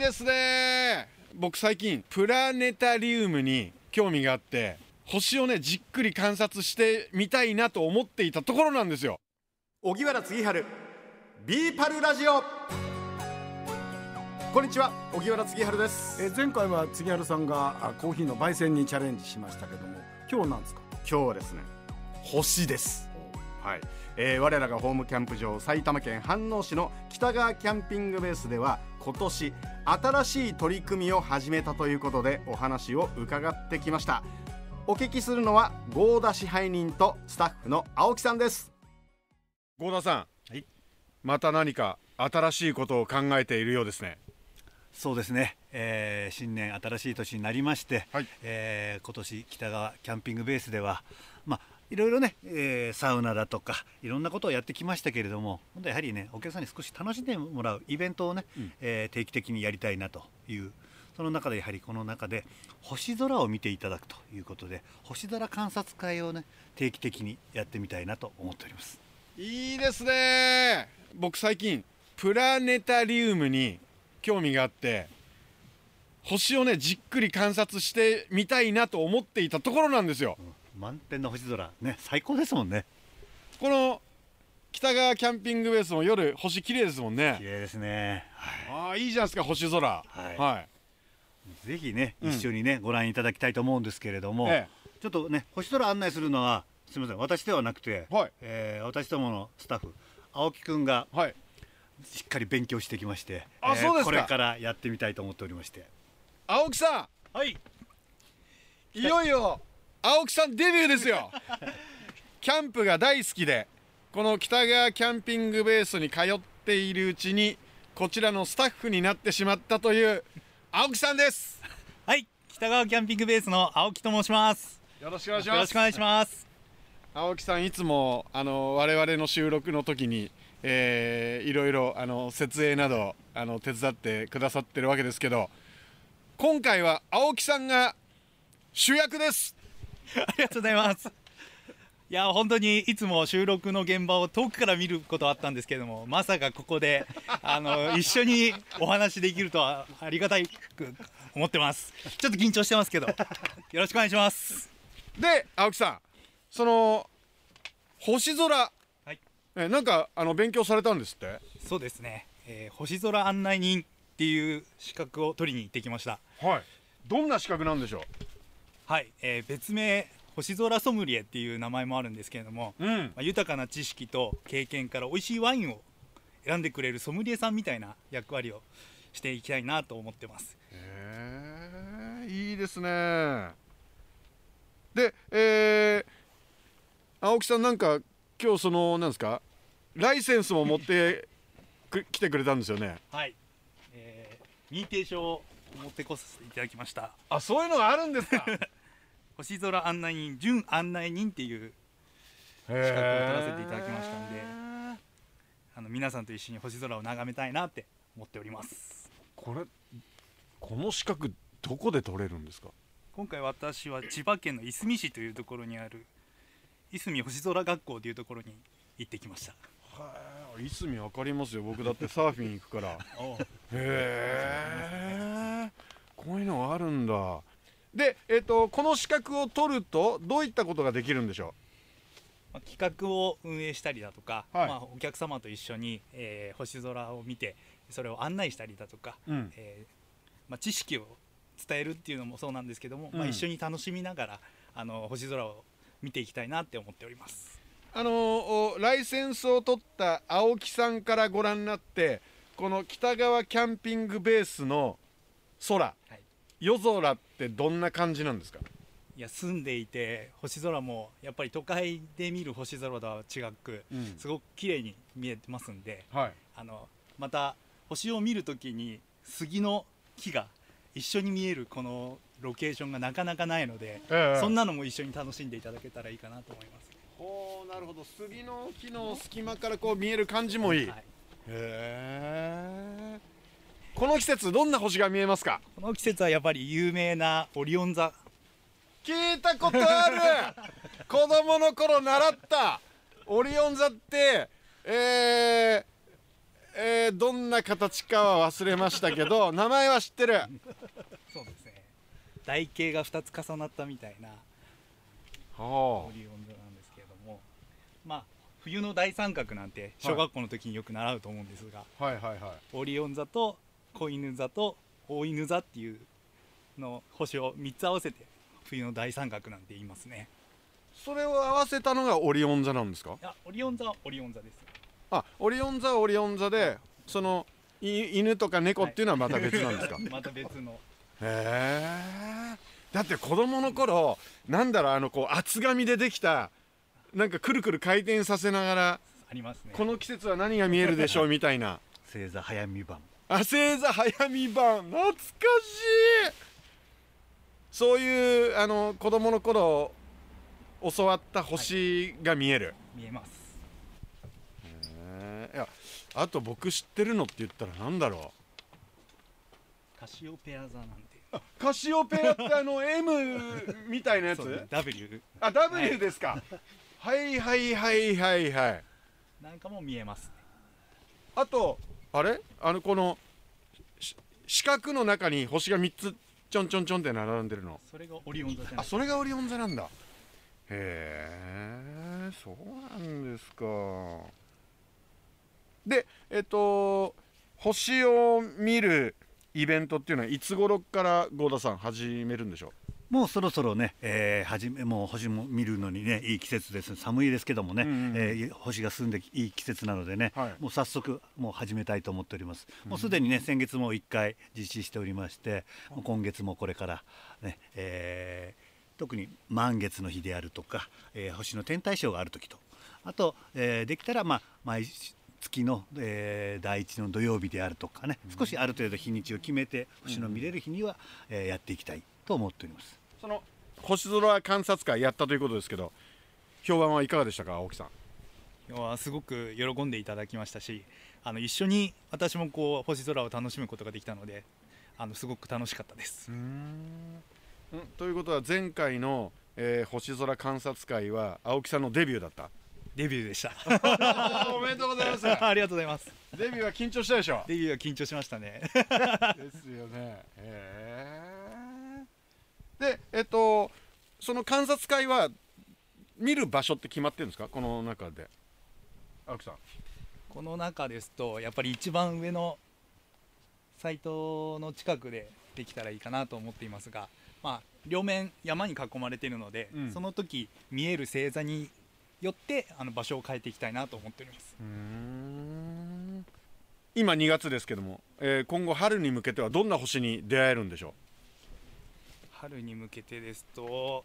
ですね。僕最近プラネタリウムに興味があって星をねじっくり観察してみたいなと思っていたところなんですよ。荻原次春ビーパルラジオ。こんにちは荻原次春です。えー前回は杉原さんがあコーヒーの焙煎にチャレンジしましたけども今日なんですか？今日はですね星ですはい、えー我らがホームキャンプ場埼玉県飯能市の北川キャンピングベースでは今年新しい取り組みを始めたということでお話を伺ってきました。お聞きするのは合田支配人とスタッフの青木さんです。合田さん、はい。また何か新しいことを考えているようですね。そうですね、えー新年新しい年になりまして、はい。えー今年北川キャンピングベースではまあいろいろね、えーサウナだとかいろんなことをやってきましたけれどもやはりねお客さんに少し楽しんでもらうイベントをね、えー定期的にやりたいなというその中でやはりこの中で星空を見ていただくということで星空観察会をね定期的にやってみたいなと思っております。いいですね。僕最近プラネタリウムに興味があって星をねじっくり観察してみたいなと思っていたところなんですよ満天の星空。ね最高ですもんね。この北川キャンピングベースも夜星綺麗ですもん綺ね麗ですね、はい。ああいいじゃないですか星空。はい。はい。ぜひね、うん。一緒にねご覧いただきたいと思うんですけれども、えちょっとね星空案内するのはすみません私ではなくて、はい。えー私どものスタッフ青木くんがはい。しっかり勉強してきましてあそうですか。これからやってみたいと思っておりまして。青木さはい。んいよいよ青木さんデビューですよ キャンプが大好きでこの北川キャンピングベースに通っているうちにこちらのスタッフになってしまったという青木さんですはい、北川キャンピングベースの青木と申します。よろしくお願いしよろますしくお願いします。青木さんいつもあの我々の収録の時に、えーいろいろあの設営などあの手伝ってくださってるわけですけど今回は青木さんが主役ですありがとうございます。いや本当にいつも収録の現場を遠くから見ることはあったんですけれどもまさかここであの一緒にお話できるとはありがたいく思ってます。ちょっと緊張してますけどよろしくお願いします。で青木さんその星空、はい。えなんかあの勉強されたんですって？そうですね、えー星空案内人っていう資格を取りに行ってきました。はい。どんな資格なんでしょはい、えー別名星空ソムリエっていう名前もあるんですけれども、ううん。まあ、豊かな知識と経験から美味しいワインを選んでくれるソムリエさんみたいな役割をしていきたいなと思ってます。へえいいですね。でえー、青木さんなんか今日そのなんですかライセンスも持ってく来てくれたんですよね？はい、えー認定証を持ってこさせていただきました。あそういうのがあるんですか？星空案内人準案内人っていう資格を取らせていただきましたんであの皆さんと一緒に星空を眺めたいなって思っております。これこの資格どこで取れるんですか？今回私は千葉県のいすみ市というところにあるいすみ星空学校というところに行ってきました。はいいすみわかりますよ。僕だってサーフィン行くから。へえこういうのがあるんだで、えっとこの資格を取るとどういったことができるんでしょまあ企画を運営したりだとか、はい。まあ、お客様と一緒に、えー星空を見てそれを案内したりだとか、う、うん、えーまあ、知識を伝えるっていうのもそうなんですけども、まあ、うん一緒に楽しみながらあの星空を見ていきたいなって思っております。あのおライセンスを取った青木さんからご覧になってこの北川キャンピングベースの空、い夜空ってどんな感じなんですか？いや住んでいて星空もやっぱり都会で見る星空とは違くうん。すごく綺麗に見えてますんではい。あのまた星を見るときに杉の木が一緒に見えるこのロケーションがなかなかないので、ええ。そんなのも一緒に楽しんでいただけたらいいかなと思います。ほうなるほど。杉の木の隙間からこう見える感じもいい、はい。へえこの季節どんな星が見えますか？この季節はやっぱり有名なオリオン座。聞いたことある！子供の頃習ったオリオン座ってえー、えーどんな形かは忘れましたけど 名前は知ってる。そうですね。台形が2つ重なったみたいなはオリオン座なんですけれども。まあ冬の大三角なんて小学校の時によく習うと思うんですが、あはいはいはい。オリオン座と子犬座と大犬座っていうの星を3つ合わせて冬の大三角なんて言いますね。それを合わせたのがオリオン座なんですか？いやオリオン座はオリオン座です。あオリオン座はオリオン座でそのい犬とか猫っていうのはまた別なんですか、また別の。へえだって子供の頃なんだろうあのこう厚紙でできたなんかくるくる回転させながらありますね。この季節は何が見えるでしょうみたいな。星座早見版あ星座早見版。懐かしい。そういうあの子供の頃教わった星が見える、見えます。いやあと僕知ってるのって言ったらなんだろカシオペア座なんて。うカシオペアってあの M みたいなやつ？W あ W ですか、はい、はいはいはいはい。なんかも見えますね。あとあれ？あのこのし四角の中に星が3つちょんちょんちょんって並んでるの。それがオリオン座じゃない。あそれがオリオン座なんだ。へえそうなんですか。でえっと星を見るイベントっていうのはいつ頃から合田さん始めるんでしょもうそろそろね、えー、はじめもう星も見るのにねいい季節です。寒いですけどもね、うんうんうん。えー星が進んでいい季節なのでね、はい。もう早速もう始めたいと思っております、もうすでにね先月も1回実施しておりまして、もう今月もこれからね、えー特に満月の日であるとか、えー星の天体ショーがある時とあと、えーできたらまあ毎月の、えー第一の土曜日であるとかね、少しある程度日にちを決めて星の見れる日には、えーやっていきたいと思っております。その星空観察会やったということですけど評判はいかがでしたか青木さん？今日はすごく喜んでいただきましたしあの一緒に私もこう星空を楽しむことができたのであのすごく楽しかったです。うん。ということは前回の、えー星空観察会は青木さんのデビューだった？デビューでした。おめでとうございます。ありがとうございます。デビューは緊張したでしょ？デビューは緊張しましたね。ですよね。へえでえっとその観察会は見る場所って決まってるんですか？この中で。青木さん。この中ですとやっぱり一番上のサイトの近くでできたらいいかなと思っていますが、まあ、両面山に囲まれているので、うん。その時見える星座によってあの場所を変えていきたいなと思っております。うん。今2月ですけども、えー今後春に向けてはどんな星に出会えるんでしょ春に向けてですと、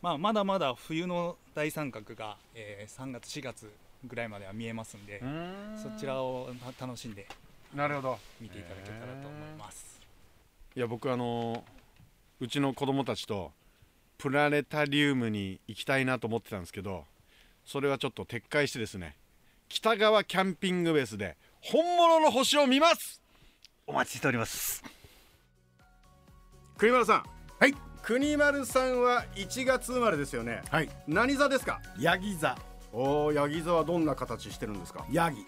まあ、まだまだ冬の大三角が、えー3月4月ぐらいまでは見えますんでうそちらをた楽しんでなるほど。見ていただけたらと思います。いや僕あのーうちの子供たちとプラネタリウムに行きたいなと思ってたんですけどそれはちょっと撤回してですね北川キャンピングベースで本物の星を見ます。お待ちしております国丸さん。はい。国丸さんは1月生まれですよね。はい。何座ですか？ヤギ座。おおヤギ座はどんな形してるんですか？ヤギ。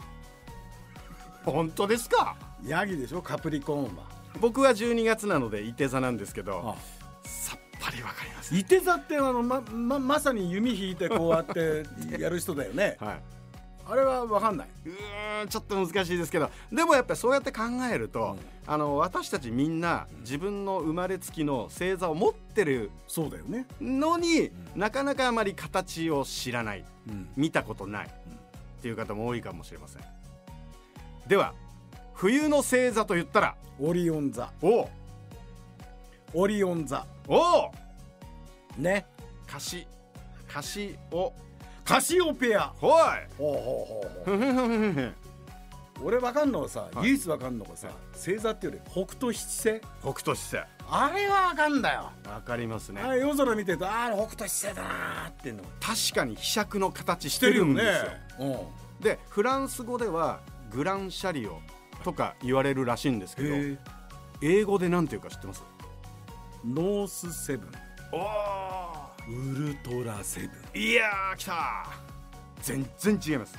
本当ですか？ヤギでしょ？カプリコーンは。僕は12月なので伊手座なんですけどあさっぱりわかります。いて座ってあのまままさに弓引いてこうやってやる人だよね。はい。あれはわかんない。うちょっと難しいですけどでもやっぱりそうやって考えると、あの私たちみんな自分の生まれつきの星座を持ってるそうだよね。のに、なかなかあまり形を知らないうん。見たことない、っていう方も多いかもしれません。では冬の星座と言ったらオリオン座。おオリオン座。おね。カシカシオカシオペア。ほい。ほうほうほうほう。俺わかんのはさ、はい。唯一わかんのがさ星座っていうより北斗七星。北斗七星。あれはわかんだよ、わかりますね。あれ夜空見てるとああ北斗七星だなーっていうの。確かに飛躍の形してるんですよ。うん。でフランス語ではグランシャリオとか言われるらしいんですけど英語で何ていうか知ってます？ノースセブン。おウルトラセブンいやー来た。全然違います。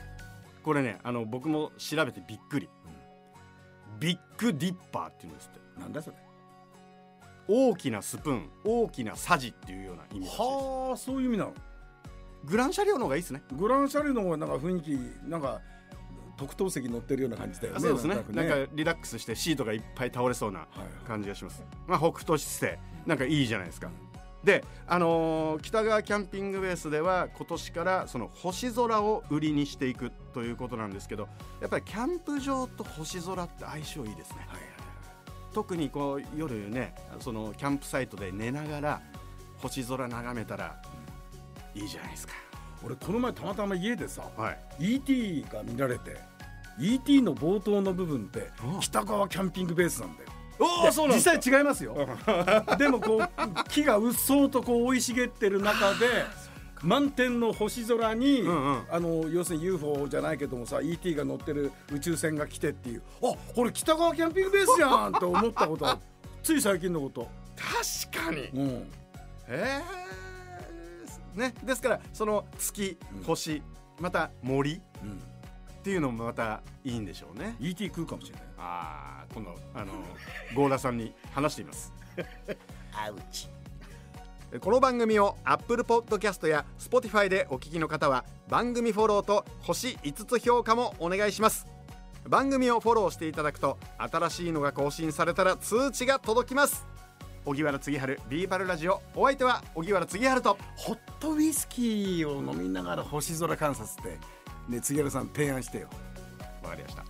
これねあの僕も調べてびっくり、ビッグディッパーっていうんですってなんだそれ。大きなスプーン大きなさじっていうような意味はあそういう意味なの。グラン車両の方がいいですね。グランシャレの方がなんか雰囲気なんか特等席乗ってるような感じだよね。そうですね。となんかリラックスしてシートがいっぱい倒れそうなはい感じがします、まあ北斗姿勢なんかいいじゃないですかであのー北川キャンピングベースでは今年からその星空を売りにしていくということなんですけどやっぱりキャンプ場と星空って相性いいですね、特にこう夜ねそのキャンプサイトで寝ながら星空眺めたらいいじゃないですか。俺この前たまたま家でさはい。ET が見られて ET の冒頭の部分ってう。ん北川キャンピングベースなんだよおおそうなん実際違いますよ。でもこう木がうっそうとこう生い茂ってる中で満天の星空に、うんうん。あの要するに UFO じゃないけどもさ ET が乗ってる宇宙船が来てっていう。あこれ北川キャンピングベースじゃんと思ったことは つい最近のこと、確かに。うん、えー。ね、ですからその月うん。星また森。っうん、ていうのもまたいいんでしょうね。ET 食うかもしれない。ああ今度あの 郷田さんに話しています。アウチ。この番組を Apple Podcast や Spotify でお聞きの方は番組フォローと星5つ評価もお願いします。番組をフォローしていただくと新しいのが更新されたら通知が届きます。荻原次春ビーバルラジオ。お相手は荻原次春とホットウイスキーを飲みながら星空観察ってね杉原さん提案してよ。わかりました。